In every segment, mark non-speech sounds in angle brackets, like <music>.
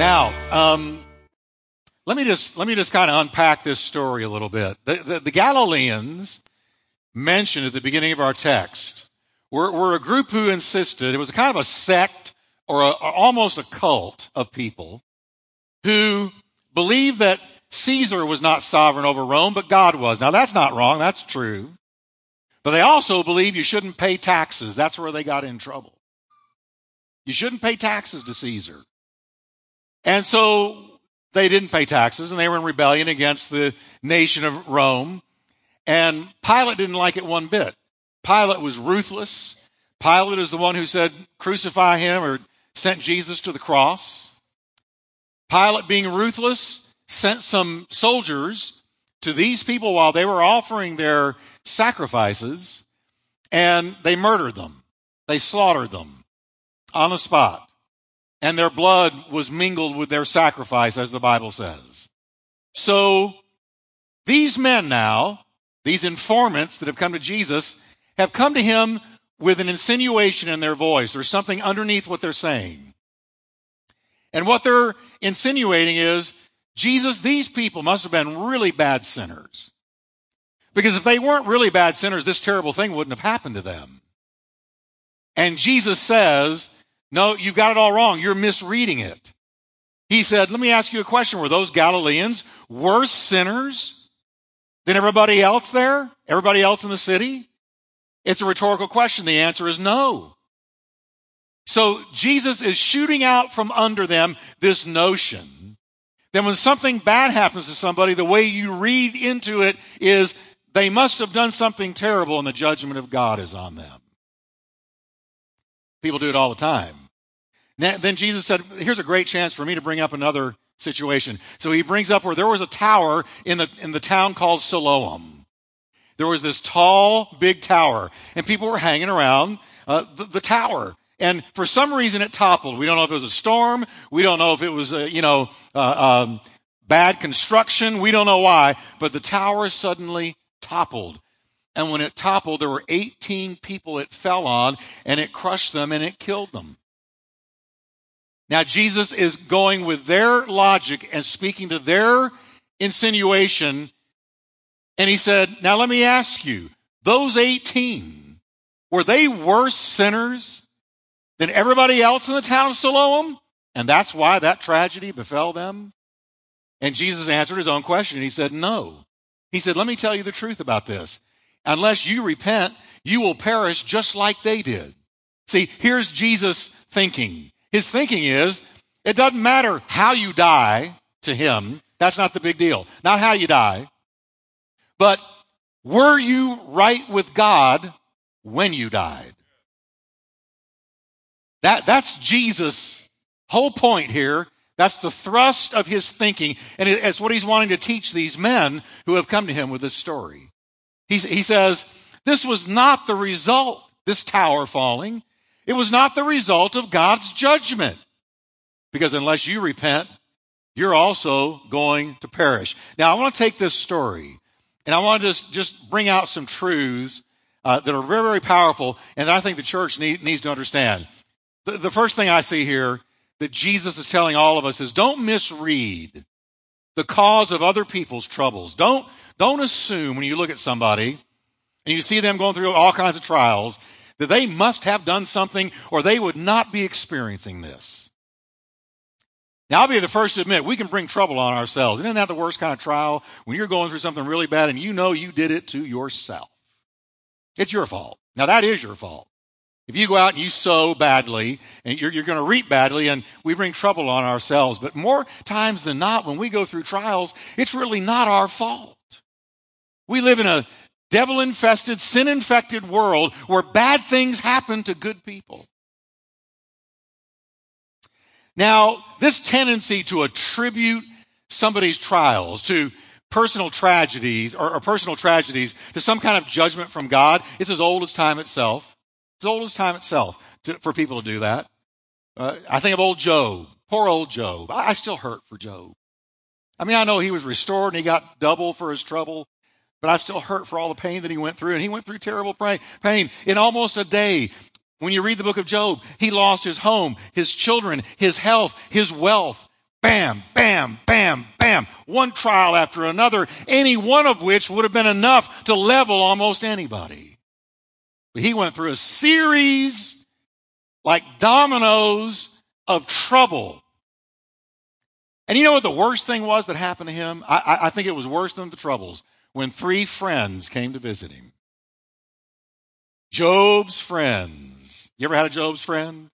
Now, um, let me just let me just kind of unpack this story a little bit. The, the, the Galileans mentioned at the beginning of our text were, were a group who insisted it was kind of a sect or, a, or almost a cult of people who believed that Caesar was not sovereign over Rome, but God was. Now that's not wrong. That's true. But they also believe you shouldn't pay taxes. That's where they got in trouble. You shouldn't pay taxes to Caesar. And so they didn't pay taxes and they were in rebellion against the nation of Rome. And Pilate didn't like it one bit. Pilate was ruthless. Pilate is the one who said, crucify him or sent Jesus to the cross. Pilate, being ruthless, sent some soldiers to these people while they were offering their sacrifices and they murdered them. They slaughtered them on the spot and their blood was mingled with their sacrifice, as the Bible says. So these men now, these informants that have come to Jesus, have come to him with an insinuation in their voice. There's something underneath what they're saying. And what they're insinuating is, Jesus, these people must have been really bad sinners. Because if they weren't really bad sinners, this terrible thing wouldn't have happened to them. And Jesus says, no, you've got it all wrong. You're misreading it. He said, Let me ask you a question. Were those Galileans worse sinners than everybody else there? Everybody else in the city? It's a rhetorical question. The answer is no. So Jesus is shooting out from under them this notion that when something bad happens to somebody, the way you read into it is they must have done something terrible and the judgment of God is on them. People do it all the time. Then Jesus said, here's a great chance for me to bring up another situation. So he brings up where there was a tower in the, in the town called Siloam. There was this tall, big tower, and people were hanging around uh, the, the, tower. And for some reason, it toppled. We don't know if it was a storm. We don't know if it was, a, you know, uh, um, bad construction. We don't know why. But the tower suddenly toppled. And when it toppled, there were 18 people it fell on, and it crushed them and it killed them. Now, Jesus is going with their logic and speaking to their insinuation. And he said, Now let me ask you, those 18, were they worse sinners than everybody else in the town of Siloam? And that's why that tragedy befell them? And Jesus answered his own question. He said, No. He said, Let me tell you the truth about this. Unless you repent, you will perish just like they did. See, here's Jesus thinking. His thinking is, it doesn't matter how you die to him. That's not the big deal. Not how you die. But were you right with God when you died? That, that's Jesus' whole point here. That's the thrust of his thinking. And it's what he's wanting to teach these men who have come to him with this story. He's, he says, this was not the result, this tower falling. It was not the result of God's judgment. Because unless you repent, you're also going to perish. Now, I want to take this story and I want to just, just bring out some truths uh, that are very, very powerful and that I think the church need, needs to understand. The, the first thing I see here that Jesus is telling all of us is don't misread the cause of other people's troubles. Don't, don't assume when you look at somebody and you see them going through all kinds of trials that they must have done something or they would not be experiencing this. Now, I'll be the first to admit we can bring trouble on ourselves. Isn't that the worst kind of trial? When you're going through something really bad and you know you did it to yourself. It's your fault. Now, that is your fault. If you go out and you sow badly and you're, you're going to reap badly and we bring trouble on ourselves. But more times than not, when we go through trials, it's really not our fault. We live in a devil infested, sin infected world where bad things happen to good people. Now, this tendency to attribute somebody's trials to personal tragedies or, or, personal tragedies to some kind of judgment from God, it's as old as time itself. It's as old as time itself to, for people to do that. Uh, I think of old Job. Poor old Job. I, I still hurt for Job. I mean, I know he was restored and he got double for his trouble, but I still hurt for all the pain that he went through. And he went through terrible pain in almost a day. When you read the book of Job, he lost his home, his children, his health, his wealth. Bam, bam, bam, bam. One trial after another, any one of which would have been enough to level almost anybody. But he went through a series like dominoes of trouble. And you know what the worst thing was that happened to him? I, I, think it was worse than the troubles when three friends came to visit him. Job's friends. You ever had a Job's friend?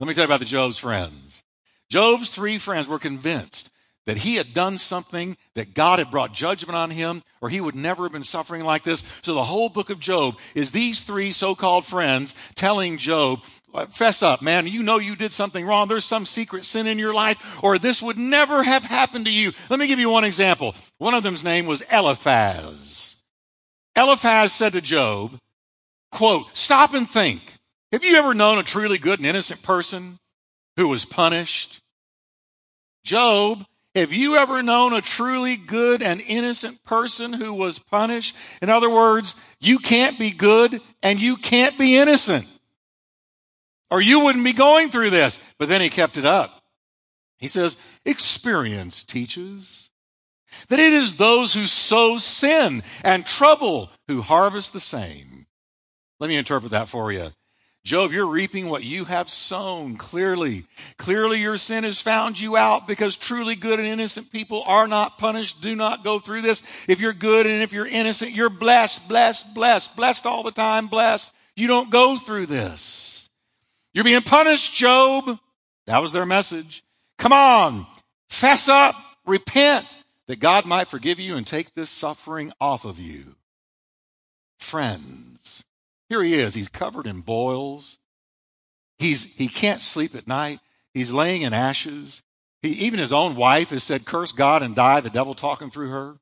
Let me tell you about the Job's friends. Job's three friends were convinced that he had done something, that God had brought judgment on him, or he would never have been suffering like this. So the whole book of Job is these three so-called friends telling Job, fess up, man, you know you did something wrong. There's some secret sin in your life, or this would never have happened to you. Let me give you one example. One of them's name was Eliphaz. Eliphaz said to Job, quote, stop and think. Have you ever known a truly good and innocent person who was punished? Job, have you ever known a truly good and innocent person who was punished? In other words, you can't be good and you can't be innocent. Or you wouldn't be going through this. But then he kept it up. He says, experience teaches that it is those who sow sin and trouble who harvest the same. Let me interpret that for you. Job, you're reaping what you have sown clearly. Clearly your sin has found you out because truly good and innocent people are not punished. Do not go through this. If you're good and if you're innocent, you're blessed, blessed, blessed, blessed all the time, blessed. You don't go through this. You're being punished, Job. That was their message. Come on, fess up, repent that God might forgive you and take this suffering off of you. Friends, here he is. He's covered in boils. He's, he can't sleep at night. He's laying in ashes. He, even his own wife has said, curse God and die, the devil talking through her.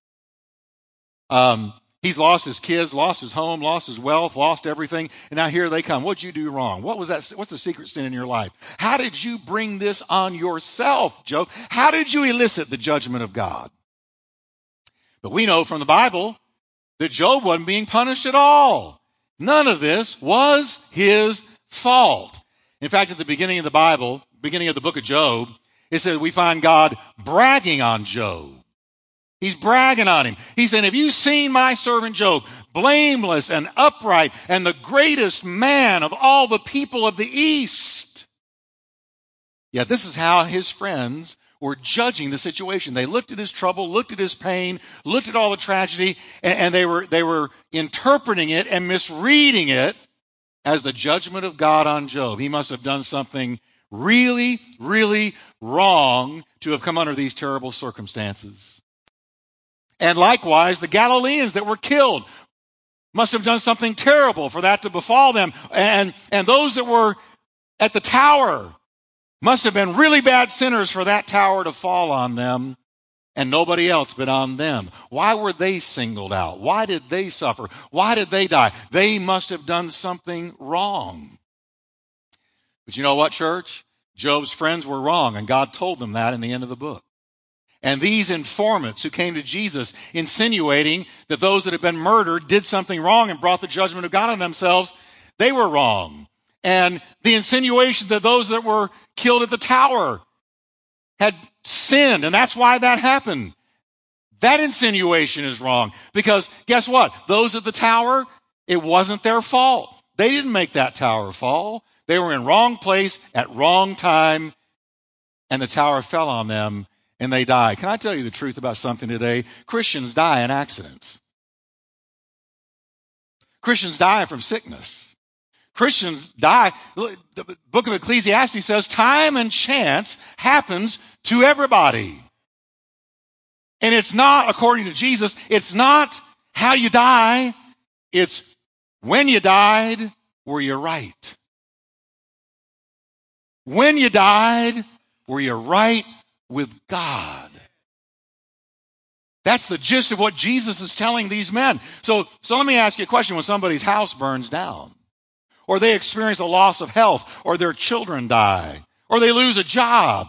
Um, he's lost his kids, lost his home, lost his wealth, lost everything. And now here they come. What'd you do wrong? What was that? What's the secret sin in your life? How did you bring this on yourself, Job? How did you elicit the judgment of God? But we know from the Bible that Job wasn't being punished at all. None of this was his fault. In fact, at the beginning of the Bible, beginning of the book of Job, it says we find God bragging on Job. He's bragging on him. He's saying, have you seen my servant Job? Blameless and upright and the greatest man of all the people of the East. Yet this is how his friends were judging the situation. They looked at his trouble, looked at his pain, looked at all the tragedy, and, and they were, they were interpreting it and misreading it as the judgment of God on Job. He must have done something really, really wrong to have come under these terrible circumstances. And likewise, the Galileans that were killed must have done something terrible for that to befall them. And, and those that were at the tower must have been really bad sinners for that tower to fall on them and nobody else but on them. Why were they singled out? Why did they suffer? Why did they die? They must have done something wrong. But you know what, church? Job's friends were wrong, and God told them that in the end of the book. And these informants who came to Jesus insinuating that those that had been murdered did something wrong and brought the judgment of God on themselves, they were wrong. And the insinuation that those that were killed at the tower had sinned, and that's why that happened. That insinuation is wrong because guess what? Those at the tower, it wasn't their fault. They didn't make that tower fall. They were in wrong place at wrong time, and the tower fell on them and they die. Can I tell you the truth about something today? Christians die in accidents. Christians die from sickness. Christians die. The book of Ecclesiastes says time and chance happens to everybody. And it's not, according to Jesus, it's not how you die. It's when you died, were you right? When you died, were you right with God? That's the gist of what Jesus is telling these men. So, so let me ask you a question. When somebody's house burns down, or they experience a loss of health, or their children die, or they lose a job.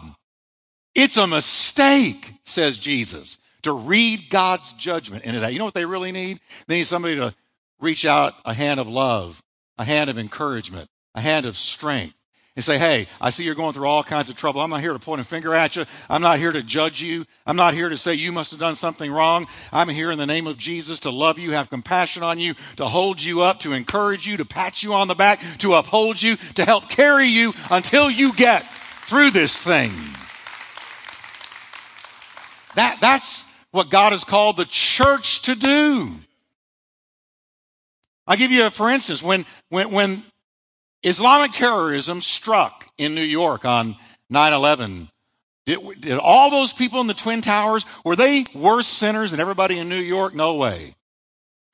It's a mistake, says Jesus, to read God's judgment into that. You know what they really need? They need somebody to reach out a hand of love, a hand of encouragement, a hand of strength. And say, Hey, I see you're going through all kinds of trouble. I'm not here to point a finger at you. I'm not here to judge you. I'm not here to say you must have done something wrong. I'm here in the name of Jesus to love you, have compassion on you, to hold you up, to encourage you, to pat you on the back, to uphold you, to help carry you until you get through this thing. That, that's what God has called the church to do. I'll give you a for instance. When, when, when Islamic terrorism struck in New York on 9-11, did, did all those people in the Twin Towers, were they worse sinners than everybody in New York? No way.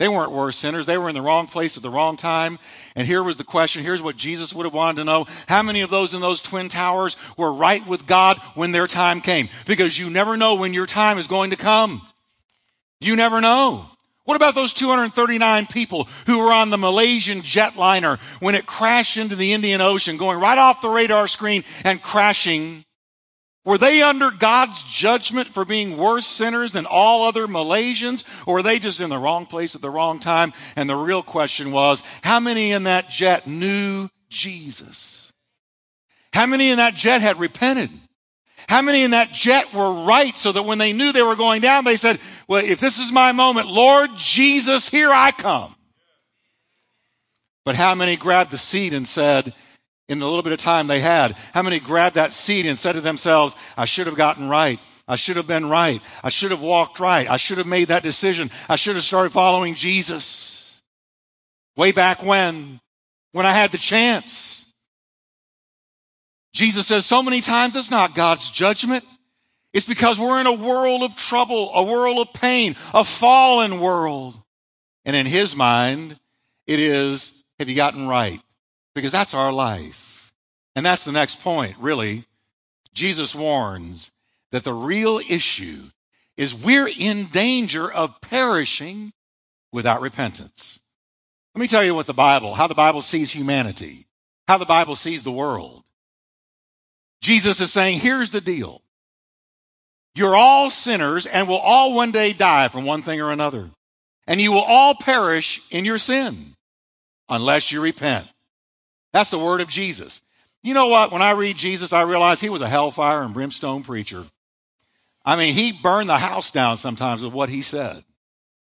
They weren't worse sinners. They were in the wrong place at the wrong time. And here was the question. Here's what Jesus would have wanted to know. How many of those in those twin towers were right with God when their time came? Because you never know when your time is going to come. You never know. What about those 239 people who were on the Malaysian jetliner when it crashed into the Indian Ocean, going right off the radar screen and crashing were they under God's judgment for being worse sinners than all other Malaysians? Or were they just in the wrong place at the wrong time? And the real question was, how many in that jet knew Jesus? How many in that jet had repented? How many in that jet were right so that when they knew they were going down, they said, well, if this is my moment, Lord Jesus, here I come. But how many grabbed the seat and said, in the little bit of time they had. How many grabbed that seat and said to themselves, I should have gotten right. I should have been right. I should have walked right. I should have made that decision. I should have started following Jesus. Way back when, when I had the chance. Jesus says so many times it's not God's judgment. It's because we're in a world of trouble, a world of pain, a fallen world. And in his mind, it is, have you gotten right? because that's our life. And that's the next point, really. Jesus warns that the real issue is we're in danger of perishing without repentance. Let me tell you what the Bible, how the Bible sees humanity, how the Bible sees the world. Jesus is saying, here's the deal. You're all sinners and will all one day die from one thing or another. And you will all perish in your sin unless you repent. That's the word of Jesus. You know what? When I read Jesus, I realize he was a hellfire and brimstone preacher. I mean, he burned the house down sometimes with what he said.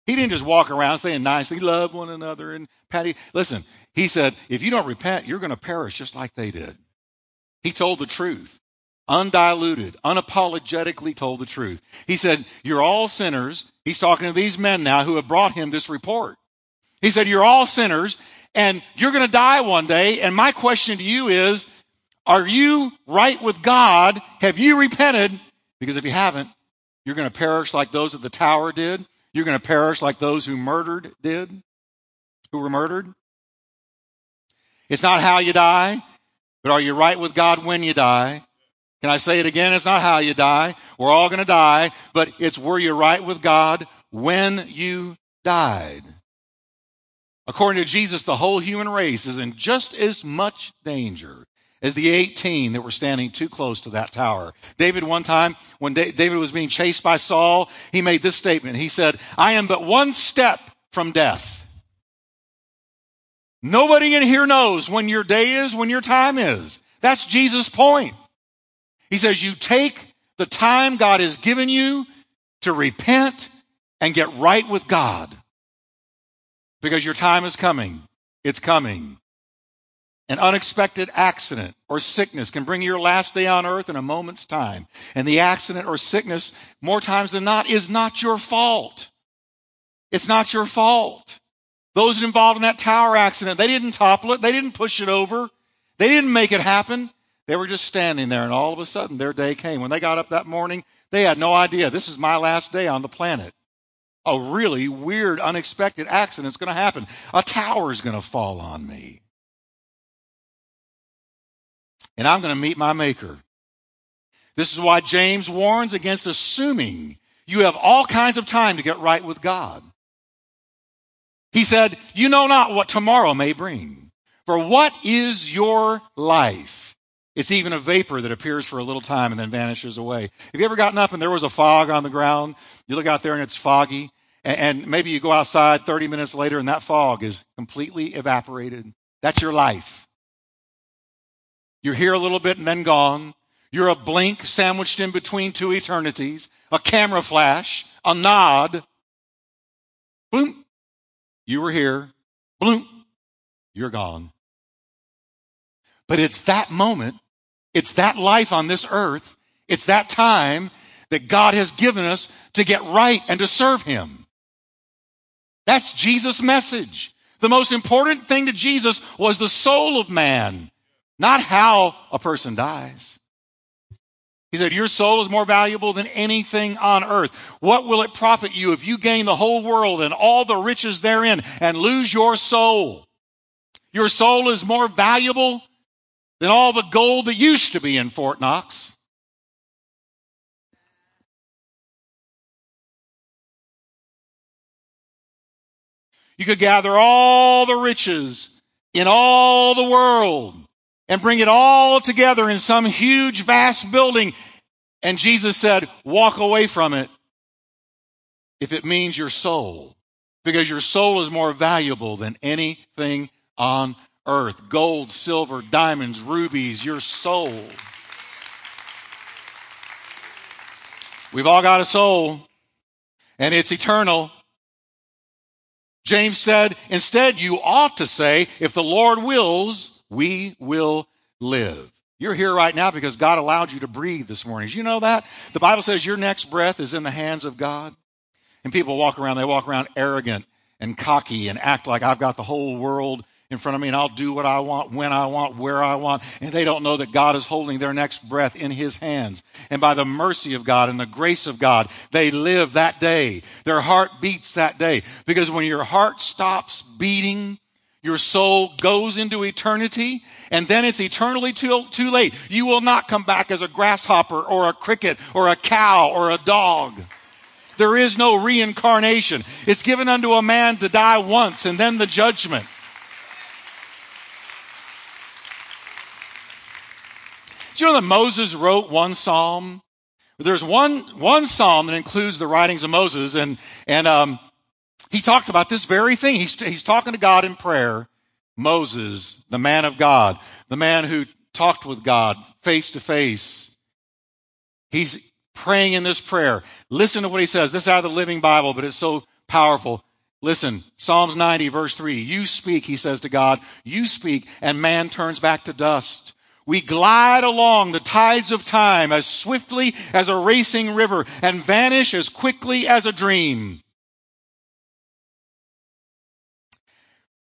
He didn't just walk around saying nicely, love one another and patty. Listen, he said, if you don't repent, you're going to perish just like they did. He told the truth, undiluted, unapologetically told the truth. He said, you're all sinners. He's talking to these men now who have brought him this report. He said, you're all sinners and you're going to die one day. And my question to you is, are you right with God? Have you repented? Because if you haven't, you're going to perish like those at the tower did. You're going to perish like those who murdered did, who were murdered. It's not how you die, but are you right with God when you die? Can I say it again? It's not how you die. We're all going to die, but it's were you right with God when you died. According to Jesus, the whole human race is in just as much danger as the 18 that were standing too close to that tower. David, one time, when David was being chased by Saul, he made this statement. He said, I am but one step from death. Nobody in here knows when your day is, when your time is. That's Jesus' point. He says, you take the time God has given you to repent and get right with God because your time is coming. It's coming. An unexpected accident or sickness can bring your last day on earth in a moment's time. And the accident or sickness, more times than not, is not your fault. It's not your fault. Those involved in that tower accident, they didn't topple it. They didn't push it over. They didn't make it happen. They were just standing there and all of a sudden their day came. When they got up that morning, they had no idea this is my last day on the planet a really weird, unexpected accident is going to happen. A tower is going to fall on me. And I'm going to meet my maker. This is why James warns against assuming you have all kinds of time to get right with God. He said, you know not what tomorrow may bring. For what is your life? It's even a vapor that appears for a little time and then vanishes away. Have you ever gotten up and there was a fog on the ground? You look out there and it's foggy. And maybe you go outside 30 minutes later and that fog is completely evaporated. That's your life. You're here a little bit and then gone. You're a blink sandwiched in between two eternities, a camera flash, a nod. Boom. You were here. Bloom. You're gone. But it's that moment, it's that life on this earth, it's that time that God has given us to get right and to serve Him. That's Jesus' message. The most important thing to Jesus was the soul of man, not how a person dies. He said, Your soul is more valuable than anything on earth. What will it profit you if you gain the whole world and all the riches therein and lose your soul? Your soul is more valuable than all the gold that used to be in Fort Knox. You could gather all the riches in all the world and bring it all together in some huge, vast building. And Jesus said, walk away from it if it means your soul, because your soul is more valuable than anything on earth gold, silver, diamonds, rubies, your soul. We've all got a soul, and it's eternal. James said, instead, you ought to say, if the Lord wills, we will live. You're here right now because God allowed you to breathe this morning. Did you know that? The Bible says your next breath is in the hands of God. And people walk around, they walk around arrogant and cocky and act like I've got the whole world in front of me and I'll do what I want, when I want, where I want. And they don't know that God is holding their next breath in His hands. And by the mercy of God and the grace of God, they live that day. Their heart beats that day. Because when your heart stops beating, your soul goes into eternity and then it's eternally too, too late. You will not come back as a grasshopper or a cricket or a cow or a dog. There is no reincarnation. It's given unto a man to die once and then the judgment. You know that Moses wrote one psalm? There's one, one psalm that includes the writings of Moses, and, and um, he talked about this very thing. He's, he's talking to God in prayer. Moses, the man of God, the man who talked with God face to face. He's praying in this prayer. Listen to what he says. This is out of the Living Bible, but it's so powerful. Listen, Psalms 90 verse 3. You speak, he says to God, you speak, and man turns back to dust. We glide along the tides of time as swiftly as a racing river and vanish as quickly as a dream.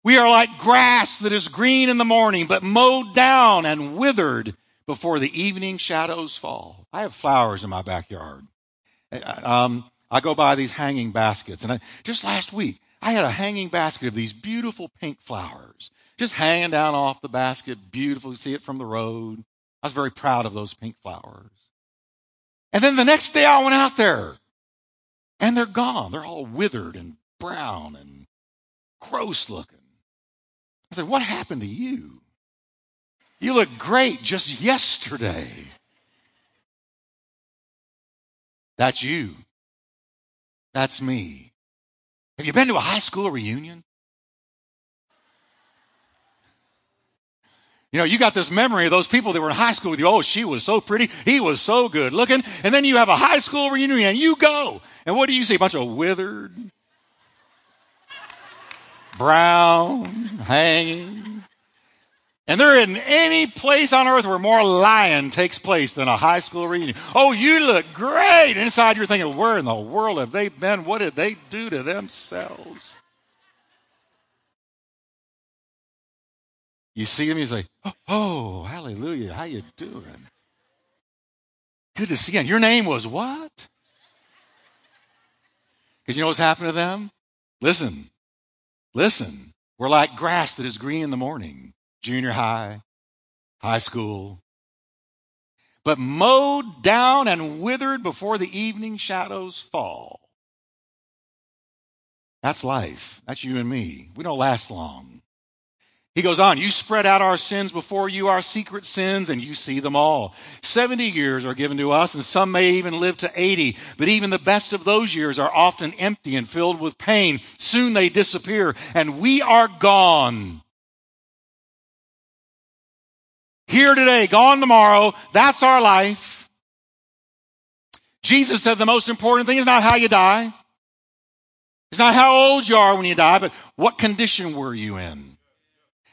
We are like grass that is green in the morning, but mowed down and withered before the evening shadows fall. I have flowers in my backyard. Um, I go by these hanging baskets, and I, just last week I had a hanging basket of these beautiful pink flowers just hanging down off the basket, beautiful. You see it from the road. I was very proud of those pink flowers. And then the next day I went out there and they're gone. They're all withered and brown and gross looking. I said, what happened to you? You look great just yesterday. That's you. That's me. Have you been to a high school reunion? You know, you got this memory of those people that were in high school with you. Oh, she was so pretty. He was so good looking. And then you have a high school reunion and you go. And what do you see? A bunch of withered, brown, hanging. And they're in any place on earth where more lying takes place than a high school reunion. Oh, you look great. Inside you're thinking, where in the world have they been? What did they do to themselves? You see him, he's like, oh, oh, hallelujah, how you doing? Good to see you. Your name was what? Because you know what's happened to them? Listen, listen. We're like grass that is green in the morning, junior high, high school, but mowed down and withered before the evening shadows fall. That's life. That's you and me. We don't last long. He goes on, you spread out our sins before you, our secret sins, and you see them all. 70 years are given to us, and some may even live to 80. But even the best of those years are often empty and filled with pain. Soon they disappear, and we are gone. Here today, gone tomorrow. That's our life. Jesus said the most important thing is not how you die. It's not how old you are when you die, but what condition were you in?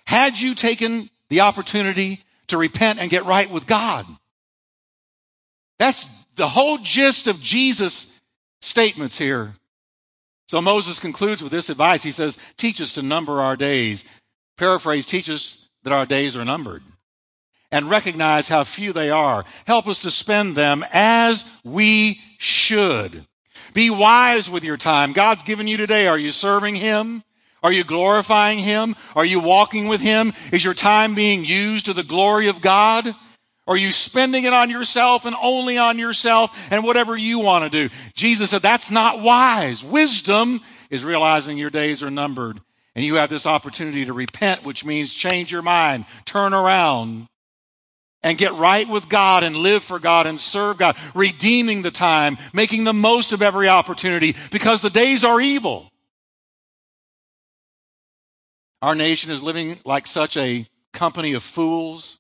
Had you taken the opportunity to repent and get right with God? That's the whole gist of Jesus' statements here. So Moses concludes with this advice. He says, teach us to number our days. Paraphrase, teach us that our days are numbered and recognize how few they are. Help us to spend them as we should. Be wise with your time. God's given you today. Are you serving Him? Are you glorifying Him? Are you walking with Him? Is your time being used to the glory of God? Are you spending it on yourself and only on yourself and whatever you want to do? Jesus said that's not wise. Wisdom is realizing your days are numbered and you have this opportunity to repent, which means change your mind, turn around and get right with God and live for God and serve God, redeeming the time, making the most of every opportunity because the days are evil. Our nation is living like such a company of fools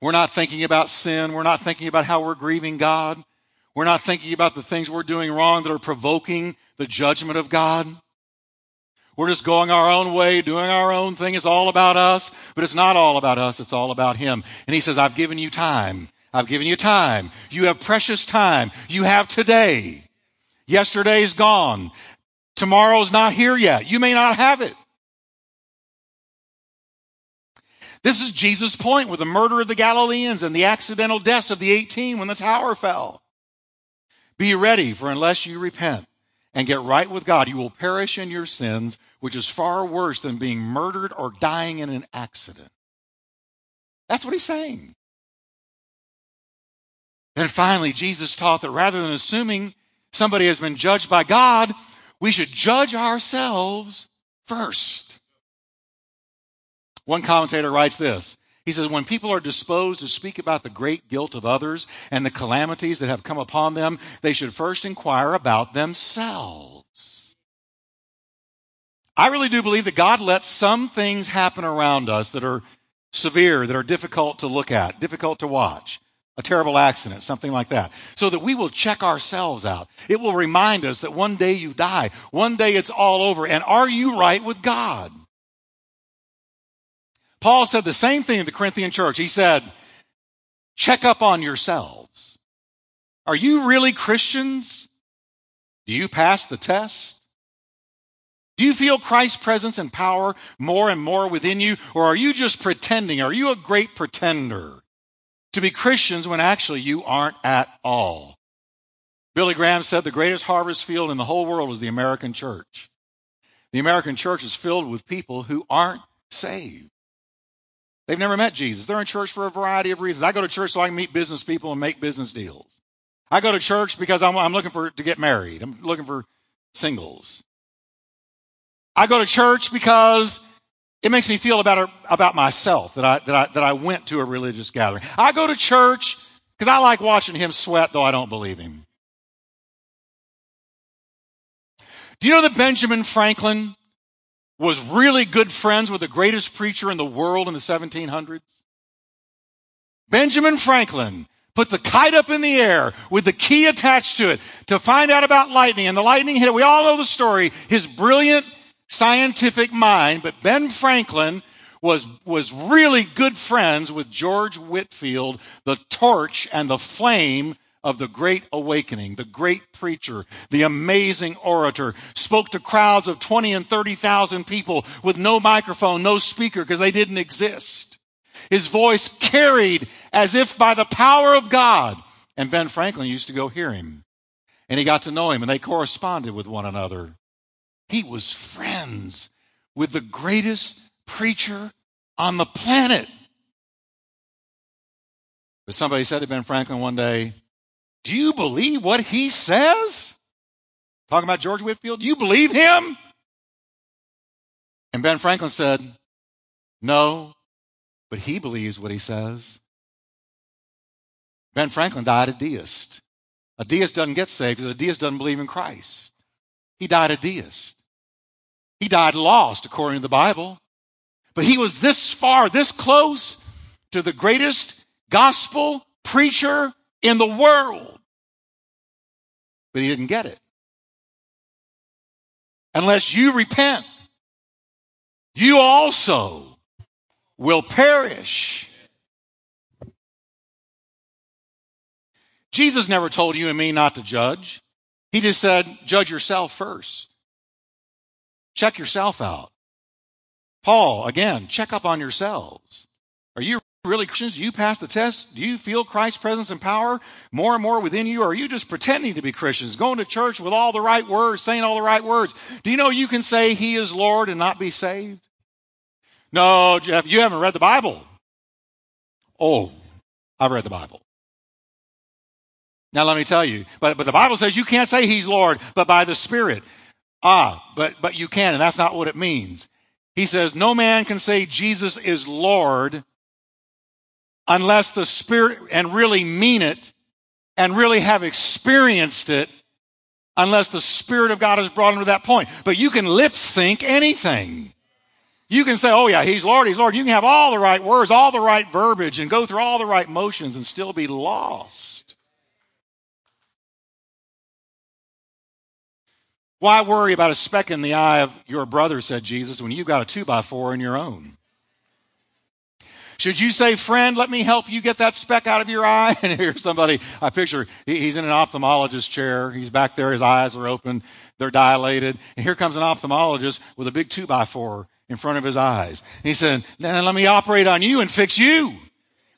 we're not thinking about sin. We're not thinking about how we're grieving God. We're not thinking about the things we're doing wrong that are provoking the judgment of God. We're just going our own way, doing our own thing. It's all about us, but it's not all about us. It's all about Him. And He says, I've given you time. I've given you time. You have precious time. You have today. Yesterday's gone. Tomorrow's not here yet. You may not have it. This is Jesus' point with the murder of the Galileans and the accidental deaths of the 18 when the tower fell. Be ready, for unless you repent and get right with God, you will perish in your sins, which is far worse than being murdered or dying in an accident. That's what he's saying. Then finally, Jesus taught that rather than assuming somebody has been judged by God, we should judge ourselves first. One commentator writes this. He says, when people are disposed to speak about the great guilt of others and the calamities that have come upon them, they should first inquire about themselves. I really do believe that God lets some things happen around us that are severe, that are difficult to look at, difficult to watch. A terrible accident, something like that. So that we will check ourselves out. It will remind us that one day you die. One day it's all over. And are you right with God? Paul said the same thing in the Corinthian church. He said, check up on yourselves. Are you really Christians? Do you pass the test? Do you feel Christ's presence and power more and more within you? Or are you just pretending? Are you a great pretender to be Christians when actually you aren't at all? Billy Graham said the greatest harvest field in the whole world is the American church. The American church is filled with people who aren't saved. They've never met Jesus. They're in church for a variety of reasons. I go to church so I can meet business people and make business deals. I go to church because I'm, I'm looking for to get married. I'm looking for singles. I go to church because it makes me feel better about myself that I, that I, that I went to a religious gathering. I go to church because I like watching him sweat, though I don't believe him. Do you know that Benjamin Franklin was really good friends with the greatest preacher in the world in the 1700s? Benjamin Franklin put the kite up in the air with the key attached to it to find out about lightning, and the lightning hit it. We all know the story. His brilliant scientific mind, but Ben Franklin was, was really good friends with George Whitefield, the torch and the flame of the great awakening, the great preacher, the amazing orator, spoke to crowds of 20 and 30,000 people with no microphone, no speaker, because they didn't exist. His voice carried as if by the power of God. And Ben Franklin used to go hear him. And he got to know him, and they corresponded with one another. He was friends with the greatest preacher on the planet. But somebody said to Ben Franklin one day, do you believe what he says? Talking about George Whitefield, Do you believe him? And Ben Franklin said, No, but he believes what he says. Ben Franklin died a deist. A deist doesn't get saved because a deist doesn't believe in Christ. He died a deist. He died lost according to the Bible. But he was this far, this close to the greatest gospel preacher in the world. But he didn't get it. Unless you repent, you also will perish. Jesus never told you and me not to judge. He just said, judge yourself first. Check yourself out. Paul, again, check up on yourselves. Are you really Christians? Do you pass the test? Do you feel Christ's presence and power more and more within you? Or are you just pretending to be Christians, going to church with all the right words, saying all the right words? Do you know you can say He is Lord and not be saved? No, Jeff, you haven't read the Bible. Oh, I've read the Bible. Now let me tell you, but, but the Bible says you can't say he's Lord, but by the Spirit. Ah, but, but you can, and that's not what it means. He says no man can say Jesus is Lord unless the Spirit, and really mean it, and really have experienced it, unless the Spirit of God has brought him to that point. But you can lip sync anything. You can say, oh yeah, he's Lord, he's Lord. You can have all the right words, all the right verbiage, and go through all the right motions and still be lost. Why worry about a speck in the eye of your brother, said Jesus, when you've got a two by four in your own? Should you say, friend, let me help you get that speck out of your eye? <laughs> And here's somebody, I picture, he's in an ophthalmologist chair. He's back there. His eyes are open. They're dilated. And here comes an ophthalmologist with a big two by four in front of his eyes. And he said, then let me operate on you and fix you.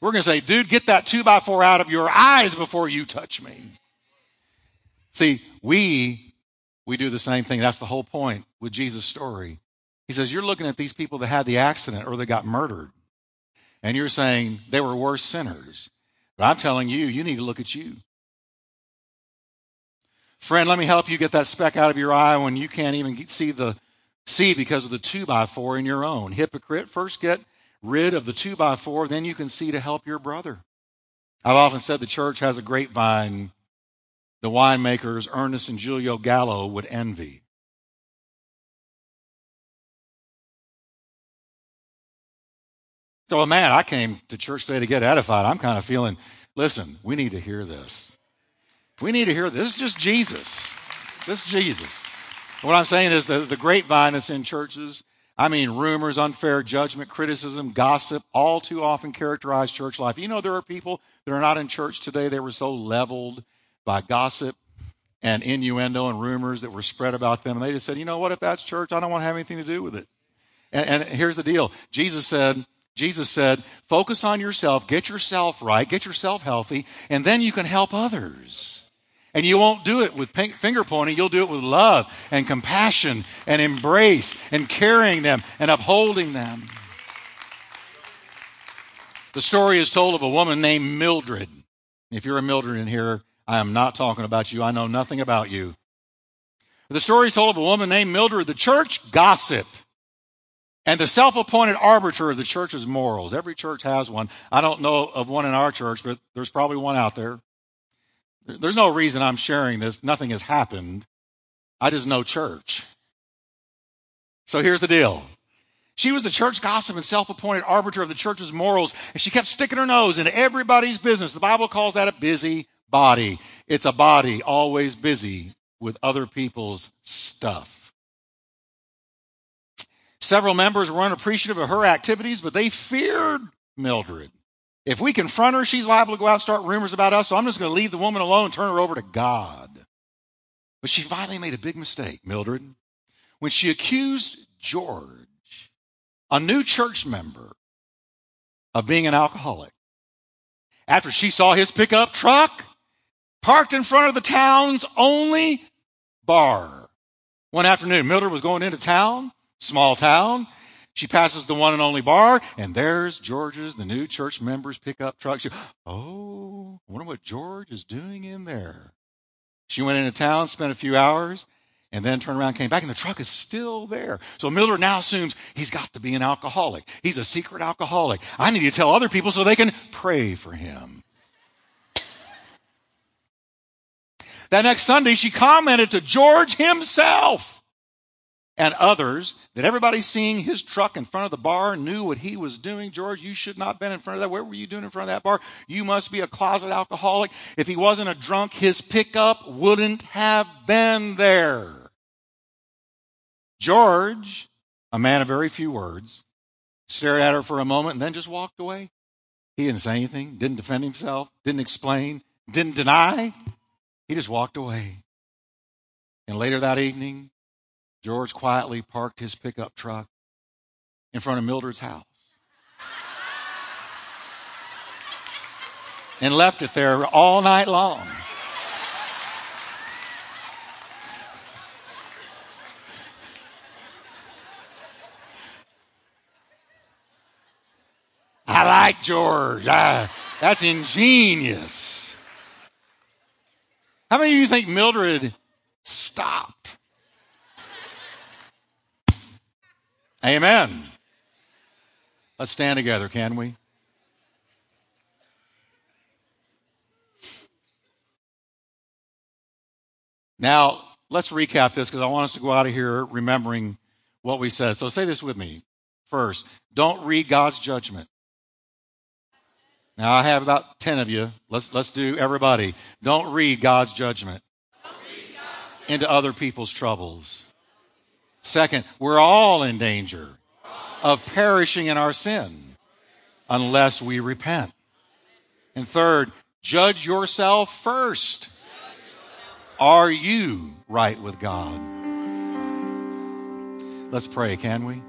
We're going to say, dude, get that two by four out of your eyes before you touch me. See, we we do the same thing. That's the whole point with Jesus' story. He says, You're looking at these people that had the accident or they got murdered, and you're saying they were worse sinners. But I'm telling you, you need to look at you. Friend, let me help you get that speck out of your eye when you can't even see the see because of the two by four in your own. Hypocrite, first get rid of the two by four, then you can see to help your brother. I've often said the church has a grapevine the winemakers Ernest and Julio Gallo would envy. So, man, I came to church today to get edified. I'm kind of feeling, listen, we need to hear this. We need to hear this. This is just Jesus. This is Jesus. What I'm saying is the, the grapevine that's in churches, I mean, rumors, unfair judgment, criticism, gossip, all too often characterize church life. You know, there are people that are not in church today. They were so leveled by gossip and innuendo and rumors that were spread about them. And they just said, you know what, if that's church, I don't want to have anything to do with it. And, and here's the deal. Jesus said, Jesus said, focus on yourself, get yourself right, get yourself healthy, and then you can help others. And you won't do it with finger pointing, you'll do it with love and compassion and embrace and carrying them and upholding them. The story is told of a woman named Mildred. If you're a Mildred in here, I am not talking about you. I know nothing about you. The story is told of a woman named Mildred, the church gossip, and the self appointed arbiter of the church's morals. Every church has one. I don't know of one in our church, but there's probably one out there. There's no reason I'm sharing this. Nothing has happened. I just know church. So here's the deal. She was the church gossip and self appointed arbiter of the church's morals, and she kept sticking her nose into everybody's business. The Bible calls that a busy body. It's a body always busy with other people's stuff. Several members were unappreciative of her activities, but they feared Mildred. If we confront her, she's liable to go out and start rumors about us, so I'm just going to leave the woman alone and turn her over to God. But she finally made a big mistake, Mildred, when she accused George, a new church member, of being an alcoholic. After she saw his pickup truck parked in front of the town's only bar. One afternoon, Mildred was going into town, small town. She passes the one and only bar, and there's George's, the new church member's pickup truck. She, oh, I wonder what George is doing in there. She went into town, spent a few hours, and then turned around, came back, and the truck is still there. So Mildred now assumes he's got to be an alcoholic. He's a secret alcoholic. I need to tell other people so they can pray for him. That next Sunday, she commented to George himself. and others that everybody seeing his truck in front of the bar knew what he was doing. George, you should not have been in front of that. What were you doing in front of that bar? You must be a closet alcoholic. If he wasn't a drunk, his pickup wouldn't have been there. George, a man of very few words, stared at her for a moment and then just walked away. He didn't say anything, didn't defend himself, didn't explain, didn't deny. He just walked away. And later that evening, George quietly parked his pickup truck in front of Mildred's house and left it there all night long. I like George. I, that's ingenious. How many of you think Mildred stopped? Amen. Let's stand together, can we? Now, let's recap this because I want us to go out of here remembering what we said. So say this with me. First, don't read God's judgment. Now I have about 10 of you. Let's, let's do everybody. Don't read God's judgment into other people's troubles. Second, we're all in danger of perishing in our sin unless we repent. And third, judge yourself first. Are you right with God? Let's pray, can we?